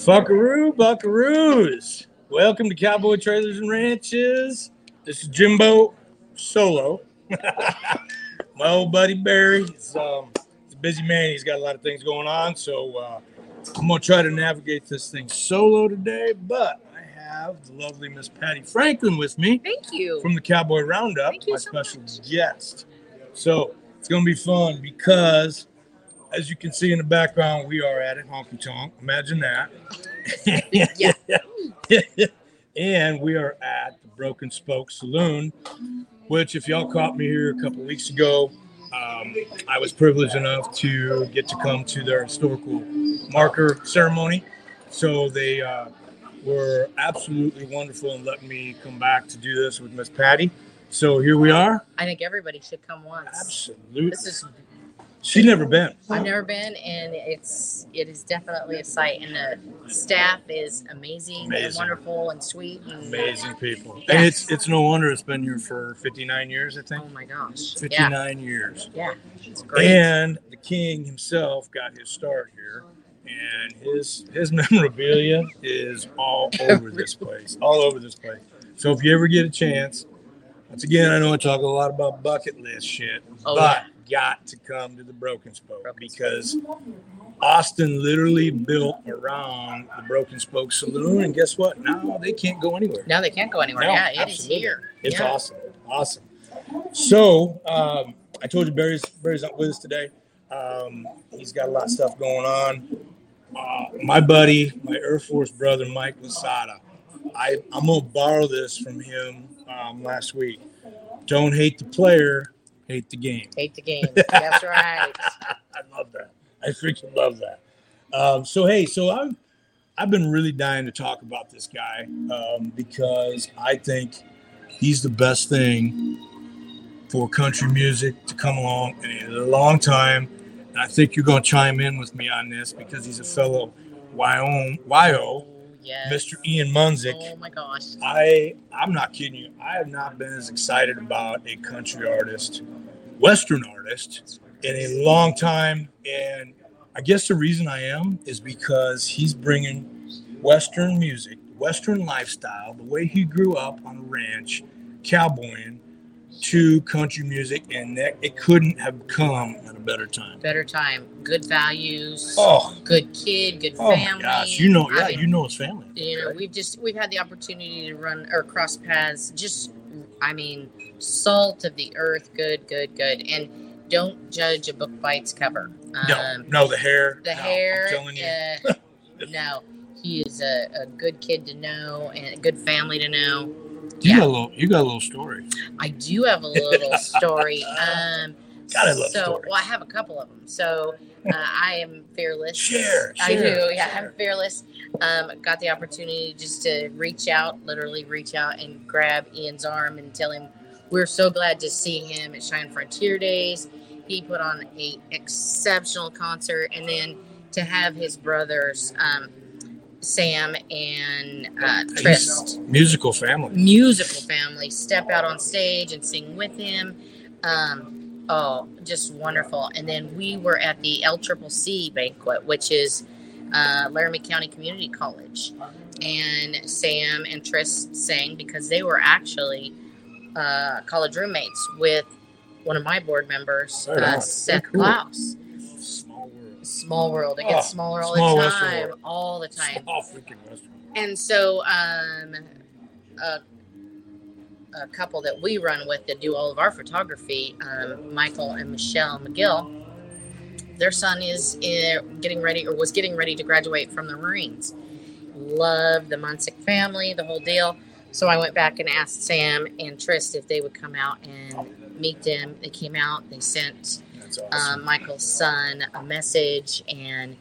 Fuckaroo, buckaroos. Welcome to Cowboy Trailers and Ranches. This is Jimbo Solo. My old buddy Barry. He's, um, he's a busy man. He's got a lot of things going on. So uh, I'm going to try to navigate this thing solo today. But I have the lovely Miss Patty Franklin with me Thank you. from the Cowboy Roundup, Thank you my so special much. guest. So it's going to be fun because, as you can see in the background, we are at a honky tonk. Imagine that. Yeah. and we are at the Broken Spoke Saloon, which, if y'all caught me here a couple weeks ago, um, I was privileged enough to get to come to their historical marker ceremony. So they uh, were absolutely wonderful and let me come back to do this with Miss Patty. So here we are. I think everybody should come once. Absolutely. This is She's never been. I've never been, and it's it is definitely a sight. And the staff is amazing, and wonderful, and sweet. And, Amazing people. And it's it's no wonder it's been here for 59 years, I think. Oh my gosh! Yeah, 59 years. yeah, it's great. And the king himself got his start here, and his his memorabilia is all over this place, all over this place. So if you ever get a chance, once again, I know I talk a lot about bucket list shit, Oh, but got to come to the Broken Spoke because Austin literally built around the Broken Spoke Saloon, and guess what? Now they can't go anywhere. now they can't go anywhere. No, yeah, it is absolutely. here. It's yeah. awesome. Awesome. So um, I told you Barry's Barry's not with us today. Um, he's got a lot of stuff going on. Uh, my buddy, my Air Force brother, Mike Lasada. I, I'm gonna borrow this from him um, last week. Don't hate the player, hate the game. Hate the game. That's right. I love that. I freaking love that. Um, so hey, so I'm I've been really dying to talk about this guy um, because I think he's the best thing for country music to come along in a long time. And I think you're going to chime in with me on this because he's a fellow YO, YO Yes. Mr. Ian Munsick. Oh my gosh. I I'm not kidding you. I have not been as excited about a country artist, Western artist, in a long time. And I guess the reason I am is because he's bringing Western music, Western lifestyle, the way he grew up on a ranch, cowboying, to country music, and that it couldn't have come at a better time. Better time. Good values. Oh, Good kid. Good oh family. gosh! You know, I yeah, mean, you know his family. you know we've just we've had the opportunity to run or cross paths just i mean salt of the earth good good good and don't judge a book by its cover No, um, no, the hair, the no, hair I'm telling you. uh, no he is a, a good kid to know and a good family to know You yeah. got a little. You got a little story. i do have a little story um Gotta love so stories. well i have a couple of them so uh, i am fearless Share, i share, do yeah share. i'm fearless um, got the opportunity just to reach out literally reach out and grab ian's arm and tell him we're so glad to see him at Cheyenne frontier days he put on a exceptional concert and then to have his brothers um, sam and uh, trist Musical family. musical family step out on stage and sing with him. Um, oh, just wonderful. And then we were at the L Triple C banquet, which is uh, Laramie County Community College. And Sam and Trist sang because they were actually uh, college roommates with one of my board members, Right uh, Seth Very cool. Klaus. Small world. It Oh, gets smaller all the time. world. All the time. Small freaking. And so, um, a, a couple that we run with that do all of our photography, um, Michael and Michelle McGill, their son is uh, getting ready or was getting ready to graduate from the Marines. Love the Munsick family, the whole deal. So I went back and asked Sam and Trist if they would come out and meet them. They came out. They sent awesome. um, Michael's son a message, and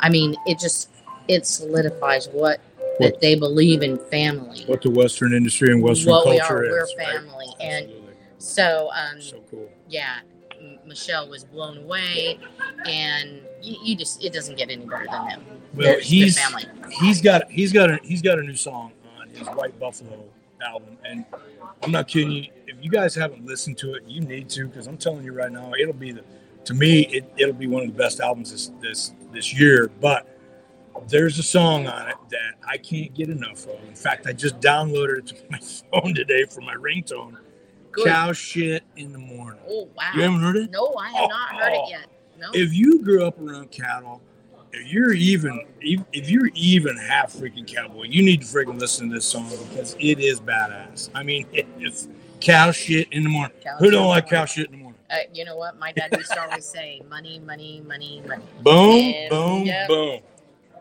I mean, it just it solidifies what that What- they believe in family. what the Western industry and Western What we culture are, is. we're right? family, and so um, so cool. yeah, M- Michelle was blown away, and you, you just it doesn't get any better than them. Well, They're he's family. he's got he's got a he's got a new song on his White Buffalo album, and I'm not kidding you. You guys haven't listened to it, you need to because I'm telling you right now, it'll be the to me it, it'll be one of the best albums this this this year. But there's a song on it that I can't get enough of. In fact, I just downloaded it to my phone today for my ringtone. Good. Cow shit in the morning. Oh wow. You haven't heard it? No, I have not heard Oh. it yet. No. If you grew up around cattle, if you're even if if you're even half freaking cowboy, you need to freaking listen to this song because it is badass. I mean, it is cow shit in the morning. Cow Who don't like cow shit in the morning? Uh, you know what? My dad used to always say, "Money, money, money, money." Boom, And- boom, yep. boom.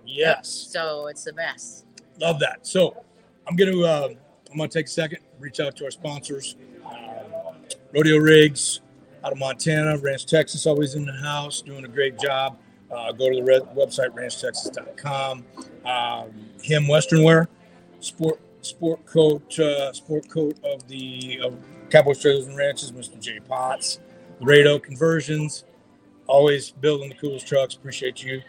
Yes. So it's the best. Love that. So I'm gonna uh, I'm gonna take a second, reach out to our sponsors, um, Rodeo Rigs out of Montana, Ranch Texas, always in the house, doing a great job. Uh, go to the red website ranchtexas.com. Um, him Western Wear, sport sport coat uh, sport coat of the of Cowboys Trailers and Ranches, Mr. J Potts, Laredo Conversions, always building the coolest trucks. Appreciate you.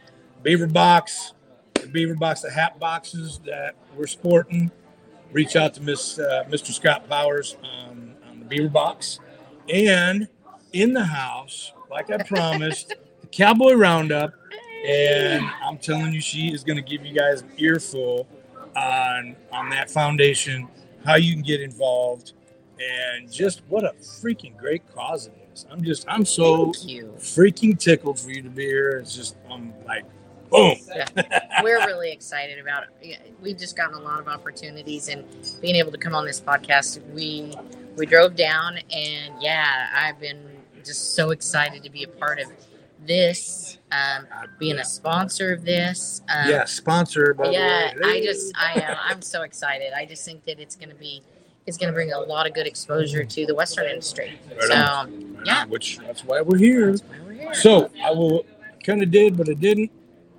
Beaver Box, the Beaver Box, the hat boxes that we're sporting. Reach out to Miss uh, Mr. Scott Powers on, on the Beaver Box, and in the house, like I promised, the Cowboy Roundup. And I'm telling you, she is going to give you guys an earful on on that foundation, how you can get involved, and just what a freaking great cause it is. I'm just, I'm so freaking tickled for you to be here. It's just, I'm like, boom. We're really excited about it. We've just gotten a lot of opportunities, and being able to come on this podcast, we we drove down, and yeah, I've been just so excited to be a part of this, um, being a sponsor of this. Um, yeah, sponsor. By yeah the way. i just i am i'm so excited i just think that it's going to be it's going to bring a lot of good exposure to the western industry Right so on. yeah. which that's why we're here. that's why we're here So I will kind of did, but I didn't.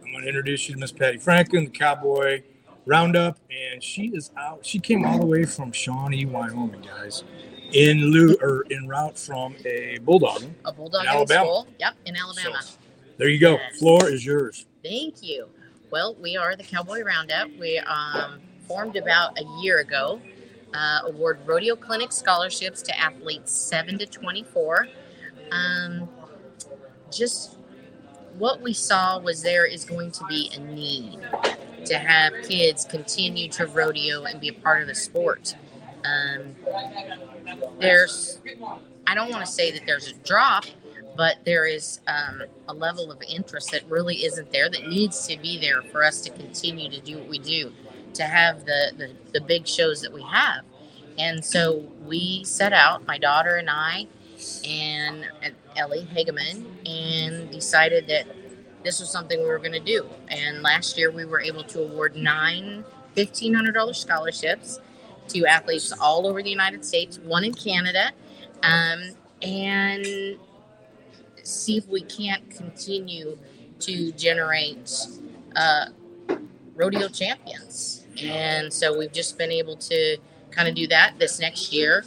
I'm going to introduce you to Miss Patty Franklin, the Cowboy Roundup, and she is out. She came all the way from Shawnee, Wyoming, guys, in lieu or en route from a bulldog. a bulldog In in Alabama. school yep in alabama So, there you go. Yes. Floor is yours. thank you well we are the cowboy roundup we um, formed about a year ago uh, award rodeo clinic scholarships to athletes 7 to 24 um, just what we saw was there is going to be a need to have kids continue to rodeo and be a part of the sport. Um, there's, I don't want to say that there's a drop, but there is um, a level of interest that really isn't there that needs to be there for us to continue to do what we do, to have the, the, the big shows that we have. And so we set out, my daughter and I, and Ellie Hageman, and decided that this was something we were going to do. And last year we were able to award nine $1,500 scholarships to athletes all over the United States, one in Canada, um, and see if we can't continue to generate uh, rodeo champions. And so we've just been able to kind of do that this next year.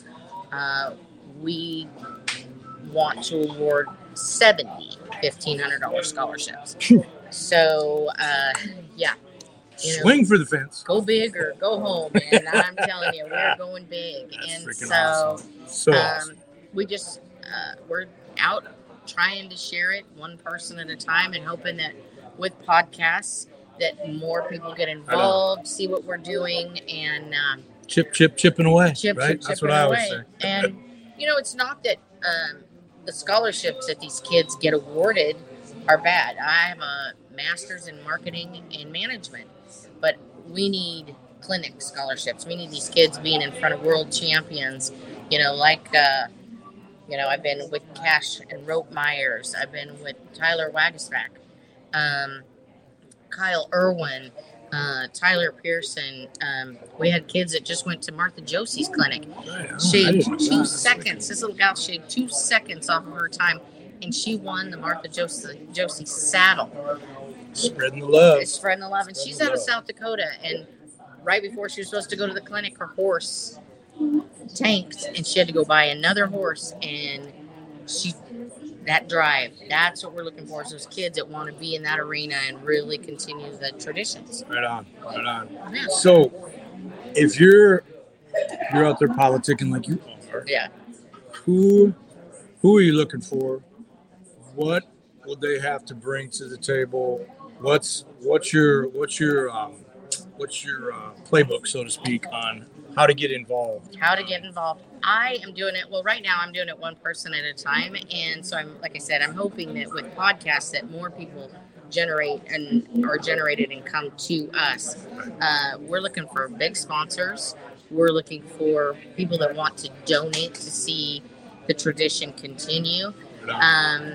Uh, we want to award 70 $1,500 scholarships. so, uh, yeah. You know, Swing for the fence. go big or go home, and I'm telling you, we're going big. That's and so, awesome. So awesome. um, we just uh, we're out trying to share it one person at a time, and hoping that with podcasts that more people get involved, see what we're doing, and um, chip, chip, chipping away. chip, right? chip, That's what I always away. say. And you know, it's not that um, the scholarships that these kids get awarded are bad. I have a master's in marketing and management, but we need clinic scholarships. We need these kids being in front of world champions. You know, like uh, you know, I've been with Cash and Rope Myers. I've been with Tyler Waguespack, um, Kyle Irwin, uh, Tyler Pearson. Um, we had kids that just went to Martha Josey's clinic. She two seconds. This little gal shaved two seconds off of her time, and she won the Martha Josey Josey saddle. Spreading the love. It's spreading the love, and she's out of South Dakota. And right before she was supposed to go to the clinic, her horse tanked, and she had to go buy another horse. And she that drive. That's what we're looking for. Is those kids that want to be in that arena and really continue the traditions. Right on. Right on. Yeah. So, if you're you're out there politicking like you are, Yeah. who who are you looking for? What will they have to bring to the table? What's what's your what's your um, what's your uh, playbook, so to speak, on how to get involved? How to get involved? I am doing it. Well, right now I'm doing it one person at a time, and so I'm like I said, I'm hoping that with podcasts that more people generate and are generated and come to us. Uh, we're looking for big sponsors. We're looking for people that want to donate to see the tradition continue. Um,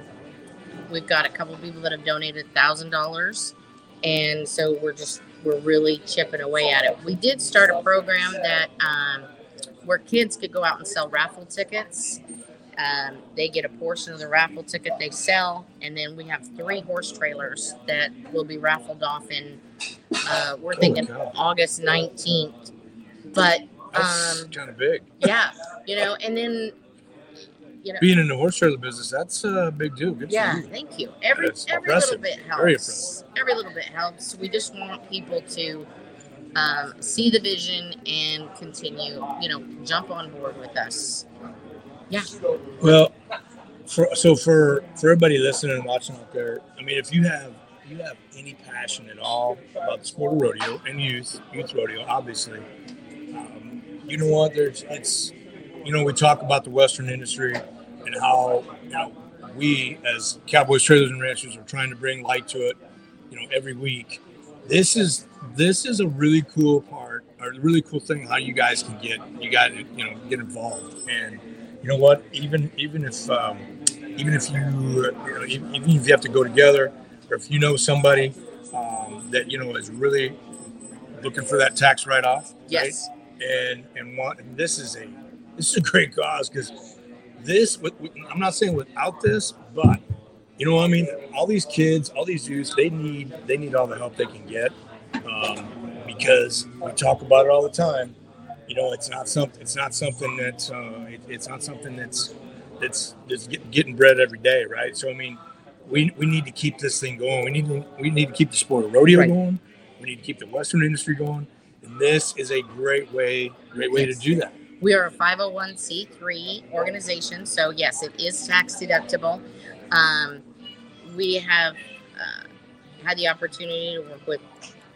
we've got a couple of people that have donated thousand dollars, and so we're just we're really chipping away at it. We did start a program that um, where kids could go out and sell raffle tickets. Um, they get a portion of the raffle ticket they sell, and then we have three horse trailers that will be raffled off in. Uh, we're thinking. August nineteenth, but um, kind of big. yeah, you know, and then you know, Being in the horse trailer business, that's a big deal. Good yeah, you. thank you. Every That's every little impressive. bit Very helps. Every little bit helps. We just want people to um, see the vision and continue. You know, jump on board with us. Yeah, Well, for, so for for everybody listening and watching out there, I mean, if you have you have any passion at all about the sport of rodeo and youth youth rodeo, obviously, um, you know what? There's it's you know we talk about the Western industry and how you know we as Cowboys trailers and ranchers are trying to bring light to it, you know, every week. This is this is a really cool part or a really cool thing how you guys can get you got to you know get involved and you know what even even if um, even if you you know even even if you have to go together or if you know somebody um, that you know is really looking for that tax write-off yes, right? and and want and this is a this is a great cause because this i'm not saying without this but you know what i mean? All these kids all these youths they need they need all the help they can get um, because we talk about it all the time. You know it's not something it's not something that's uh, it, it's not something that's that's that's get, getting bread every day right? So i mean we, we need to keep this thing going. We need to we need to keep the sport of rodeo Right. going. We need to keep the western industry going. And this is a great way great way Yes. to do that we are a five hundred one c three organization, so yes, it is tax deductible. Um, we have uh, had the opportunity to work with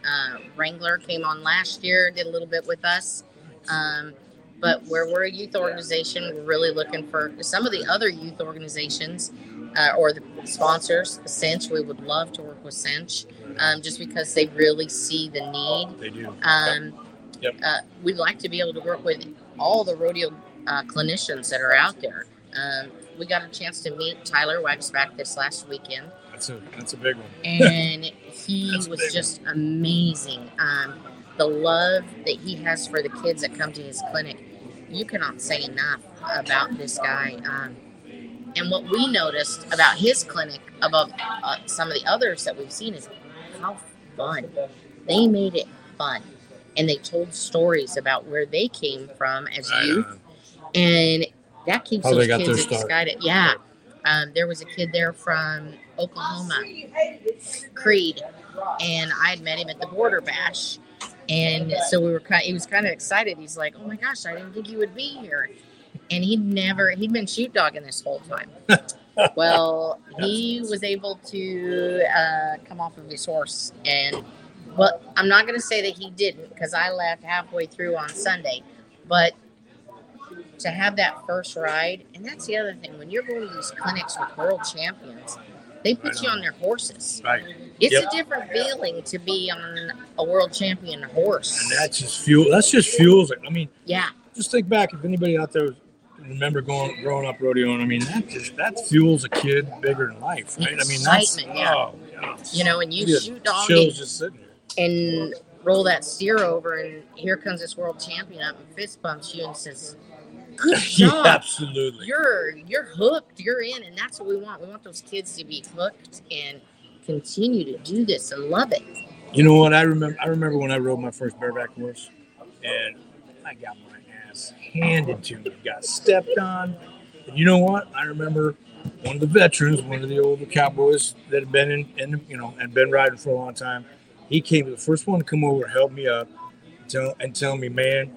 uh, Wrangler. Came on last year, did a little bit with us. Um, but where we're a youth organization, we're really looking for some of the other youth organizations uh, or the sponsors. Cinch, we would love to work with Cinch, um, just because they really see the need. they do Um, Yep. uh, we'd like to be able to work with all the rodeo uh, clinicians that are out there. Um, we got a chance to meet Tyler Waguespack this last weekend, that's a that's a big one and he was just amazing. Um, the love that he has for the kids that come to his clinic, you cannot say enough about this guy. Um, and what we noticed about his clinic, above uh, some of the others that we've seen, is how fun. They made it fun. And they told stories about where they came from as Right youth. on. And that keeps How they those got kids excited. Yeah. Um, there was a kid there from Oklahoma, Creed, and I had met him at the Border Bash. And so we were kind. He was kind of excited. He's like, "Oh my gosh, I didn't think you would be here." And he'd never. He'd been chute dogging this whole time. well, he was able to uh, come off of his horse, and well, I'm not going to say that he didn't because I left halfway through on Sunday, but to have that first ride, and that's the other thing when you're going to these clinics with world champions, they put you on their horses. right It's Yep. a different feeling to be on a world champion horse. and that's just fuel that's just fuels it i mean yeah, just think back if anybody out there remember going growing up rodeoing i mean that just that fuels a kid bigger than life right i mean that's Excitement, yeah. oh yeah. you know, and you Yeah, chute dog chills just sitting there and roll that steer over, and here comes this world champion up and fist bumps you and says, "Good yeah absolutely you're you're hooked you're in and that's what we want we want those kids to be hooked and continue to do this and love it You know what? I remember. I remember when I rode my first bareback horse, and I got my ass handed to me. Got stepped on. And you know what? I remember one of the veterans, one of the older cowboys that had been in, in you know, had been riding for a long time. He came the first one to come over, help me up, tell and tell me, man,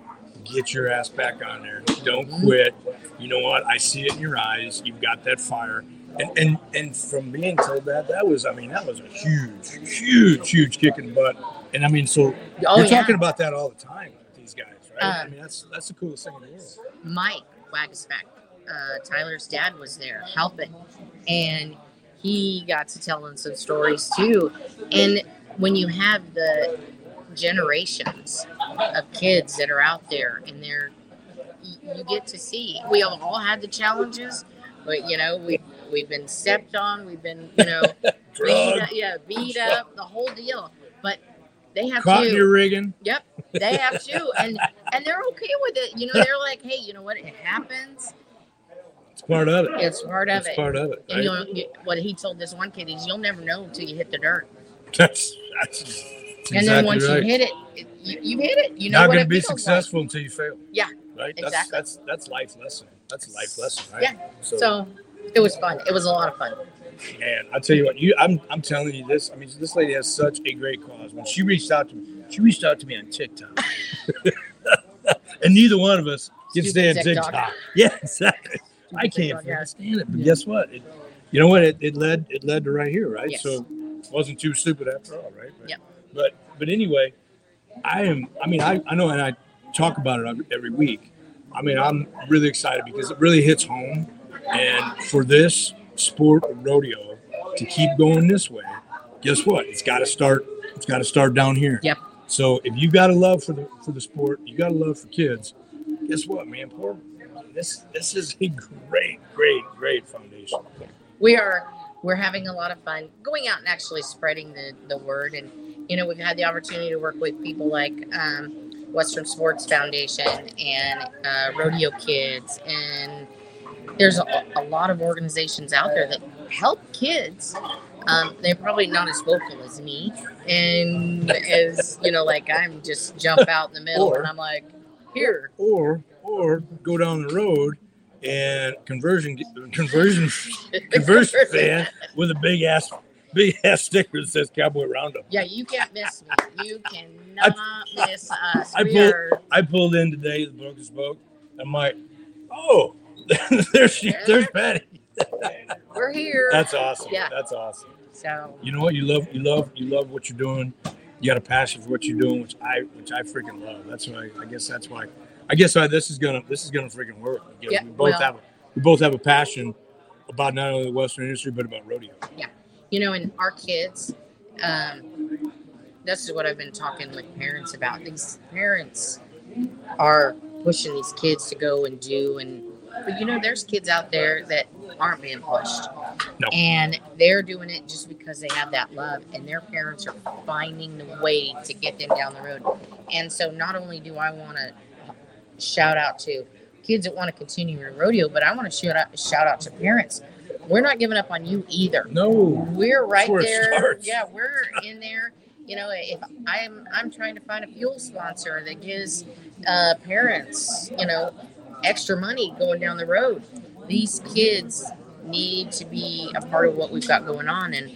get your ass back on there. Don't quit. You know what? I see it in your eyes. You've got that fire. And, and and from being told that, that was, I mean, that was a huge, huge, huge kick in the butt. And I mean, so Oh, you're yeah. talking about that all the time with these guys, right? I Um, mean, that's that's the coolest thing in the world. Mike Waguespack, uh, Tyler's dad was there helping, and he got to telling some stories too. And when you have the generations of kids that are out there, and they're you, get to see. We have all had the challenges, but you know we we've been stepped on, we've been you know beat up, yeah beat up, the whole deal. But they have caught to. your rigging. Yep, they have to, and and they're okay with it. You know, they're like, hey, you know what? It happens. It's part of it. It's part of It's it. part of it. And right? you, what he told this one kid is, you'll never know until you hit the dirt. That's, that's, that's and then once right. you hit it, it you, you hit it. You know Not going to be feels like. successful until you fail. Yeah, Right. exactly. That's that's that's life lesson. That's a life lesson, right? Yeah. So it was fun. It was a lot of fun. And I tell you what, you I'm I'm telling you this. I mean, this lady has such a great cause. When she reached out to me, she reached out to me on TikTok, and neither one of us can Stupid stand TikTok. TikTok. Yeah, exactly. I can't TikTok, yeah. stand it. But Yeah. guess what? It, you know what? It, it led it led to right here, right? Yes. So wasn't too stupid after all, right? But, Yep. But but anyway, I am. I mean, I I know, and I talk about it every- every week. I mean, I'm really excited because it really hits home. And for this sport rodeo to keep going this way, guess what? It's got to start. It's got to start down here. Yep. So if you got a love for the for the sport, you got a love for kids. Guess what, man? Poor this this is a great, great, great foundation. We are we're having a lot of fun going out and actually spreading the, the word. And you know, we've had the opportunity to work with people like um, Western Sports Foundation and uh, Rodeo Kids, and there's a, a lot of organizations out there that help kids. Um, they're probably not as vocal as me, and as you know, like I'm just jump out in the middle, Or- and I'm like, here, Or or go down the road and conversion conversion conversion fan with a big ass big ass sticker that says Cowboy Roundup. Yeah, you can't miss me. You cannot miss us. I pulled- are I pulled in today, the broken spoke. I'm like, oh, there's she, there's Patty. we're here. That's awesome. Yeah. That's awesome. so You know what? You love you love you love what you're doing. You got a passion for what you're doing, which I which I freaking love. That's why I guess that's why I guess why this is gonna this is gonna freaking work. Because Yeah, we both well- have a, we both have a passion about not only the Western industry but about rodeo. Yeah, you know, and our kids, um, this is what I've been talking with parents about. These parents are pushing these kids to go and do and but you know, there's kids out there that aren't being pushed. No. And they're doing it just because they have that love and their parents are finding the way to get them down the road. And so not only do I want to shout out to kids that want to continue in rodeo, but I want to shout out shout out to parents. We're not giving up on you either. No, We're right there. Yeah, we're in there. You know, if I'm I'm trying to find a fuel sponsor that gives uh, parents, you know, extra money going down the road. These kids need to be a part of what we've got going on, and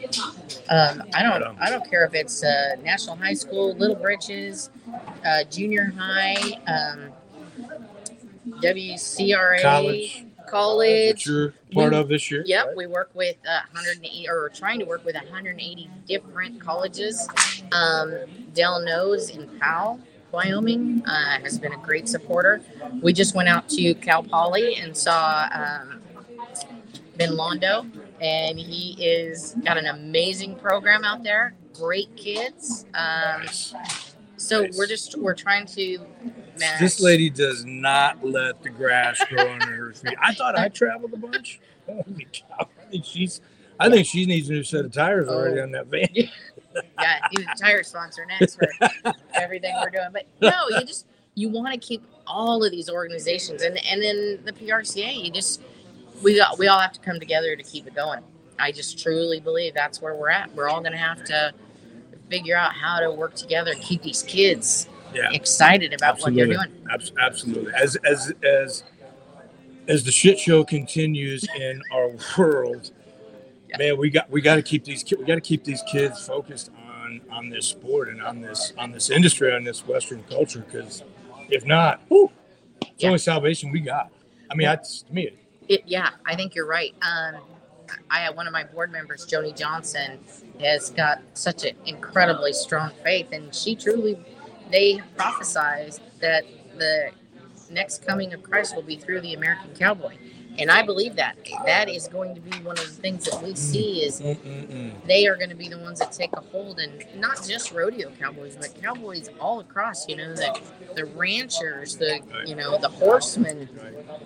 um, I don't I don't care if it's uh, national high school, Little Britches, uh, junior high, um, WCRA, college, college you're part We- of this year. Yep, right? we work with uh, 180 or trying to work with 180 different colleges. Um, Dell Knows in Powell, Wyoming, uh, has been a great supporter. We just went out to Cal Poly and saw um, Ben Londo, and he is got an amazing program out there. Great kids. Um, Nice. so Nice. we're just we're trying to. Match. This lady does not let the grass grow under her feet. I thought I traveled a bunch. Holy cow. I think she's I think she needs a new set of tires already Oh. on that van. yeah, he's a tire sponsor next for everything we're doing. But no, you just you want to keep all of these organizations and and then the PRCA. You just we got we all have to come together to keep it going. I just truly believe that's where we're at. We're all going to have to figure out how to work together and keep these kids Yeah. excited about what they're doing. Abs- absolutely. As as as as the shit show continues in our world, Yeah. man, we got we got to keep these ki- we got to keep these kids focused on on this sport and on this on this industry on this Western culture because if not, whew, it's Yeah. only salvation we got. I mean, that's to me. It, yeah, I think you're right. Um, I have one of my board members, Joni Johnson, has got such an incredibly strong faith, and she truly, they prophesied that the next coming of Christ will be through the American cowboy, and I believe that that is going to be one of the things that we see is Mm-mm-mm. they are going to be the ones that take a hold, and not just rodeo cowboys, but cowboys all across. You know, the the ranchers, the you know the horsemen.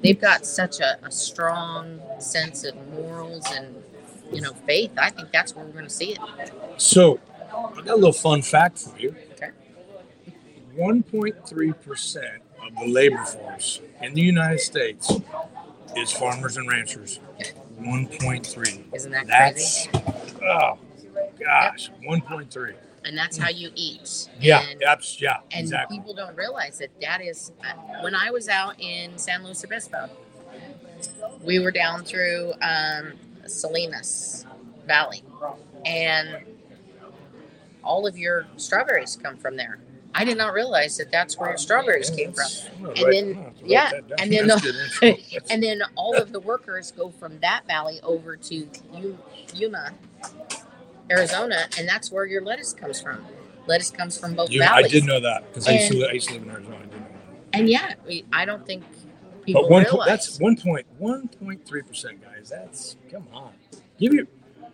They've got such a, a strong sense of morals and you know faith. I think that's where we're going to see it. So, I got a little fun fact for you. Okay. 1.3% of the labor force in the United States is farmers and ranchers. 1.3. Isn't that That's, crazy? oh, gosh, 1.3. And that's how you eat. Yeah, And, that's, yeah, and exactly. people don't realize that that is uh, when I was out in San Luis Obispo. We were down through um, Salinas Valley, and all of your strawberries come from there. I did not realize that that's where your strawberries came from. And then- yeah, and then the- And then all of the workers go from that valley over to Yuma, Arizona, and that's where your lettuce comes from. Lettuce comes from both You, I valleys. did know that because I, used to I used to live in Arizona. I did know that. And yeah, I don't think people But one po- realize. that's one point one point three percent, guys. That's come on. Give your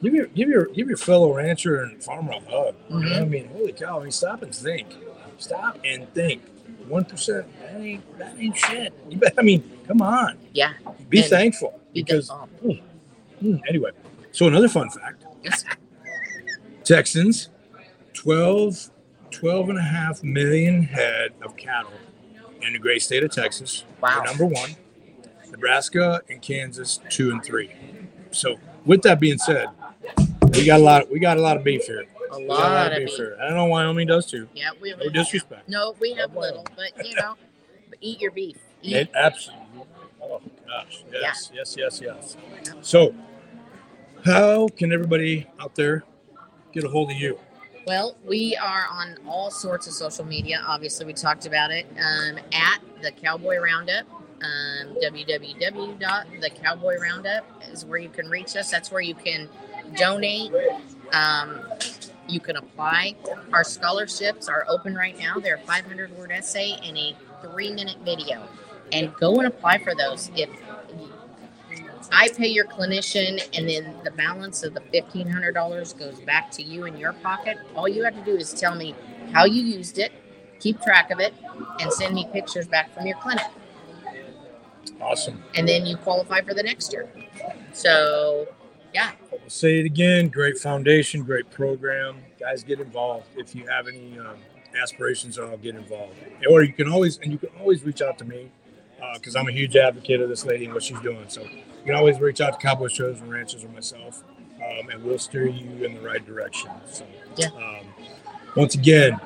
give your give your give your fellow rancher and farmer a hug. You know I mm-hmm. mean, holy cow! I mean, stop and think. Stop and think. One percent. That ain't that ain't shit. You bet. I mean, come on. yeah. Be And thankful Be because. um, Hmm, anyway, so another fun fact: yes, Texans, 12, 12 and a half million head of cattle in the great state of Texas. Wow. Number one. Nebraska and Kansas, two and three. So, with that being said, we got a lot. We got a lot of beef here. A lot of beef. I don't know Wyoming does too. Yeah, we No disrespect. No, we have Well, little, but you know, eat your beef. Eat. It absolutely. Oh gosh. Yes. Yes. Yes. Yes. So, how can everybody out there get a hold of you? Well, we are on all sorts of social media. Obviously, we talked about it um, at the Cowboy Roundup. Um, www.thecowboyroundup is where you can reach us. That's where you can donate. Um, you can apply. Our scholarships are open right now. They're a 500 word essay and a three minute video. And go and apply for those. If I pay your clinician, and then the balance of the fifteen hundred dollars goes back to you in your pocket. All you have to do is tell me how you used it, keep track of it, and send me pictures back from your clinic, Awesome. and then you qualify for the next year. So, yeah, I'll say it again. Great foundation, great program. Guys, get involved. If you have any um, aspirations, I'll get involved. Or you can always, and you can always reach out to me because I'm a huge advocate of this lady and what she's doing. So you can always reach out to Cowboy Shows and Ranches or myself, um, and we'll steer you in the right direction. So, Yeah. um, once again,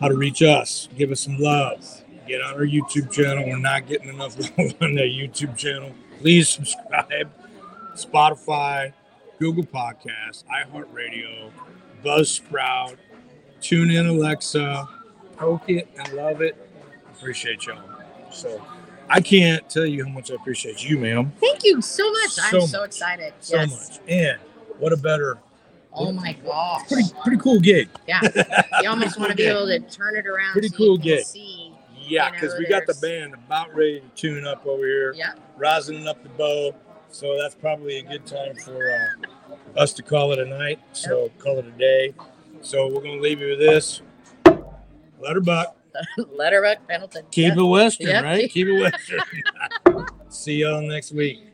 how to reach us? Give us some love. Get on our YouTube channel. We're not getting enough love on the YouTube channel. Please subscribe. Spotify, Google Podcasts, iHeartRadio, Buzzsprout, tune in Alexa, poke it and love it. Appreciate y'all. So I can't tell you how much I appreciate you, ma'am. thank you so much. So I'm so much. excited. So yes. much. And what a better, Oh my gosh. pretty pretty cool gig. Yeah. You almost want to be able to turn it around. Pretty so cool gig. See. Yeah, You know, because we got the band about ready to tune up over here, Yeah. rising up the bow. So that's probably a good time for uh, us to call it a night. So call it a day. So we're gonna leave you with this. Letterbuck. Letterbuck Pendleton. Keep Yeah. it Western, Yep. right? Keep it Western. See y'all next week.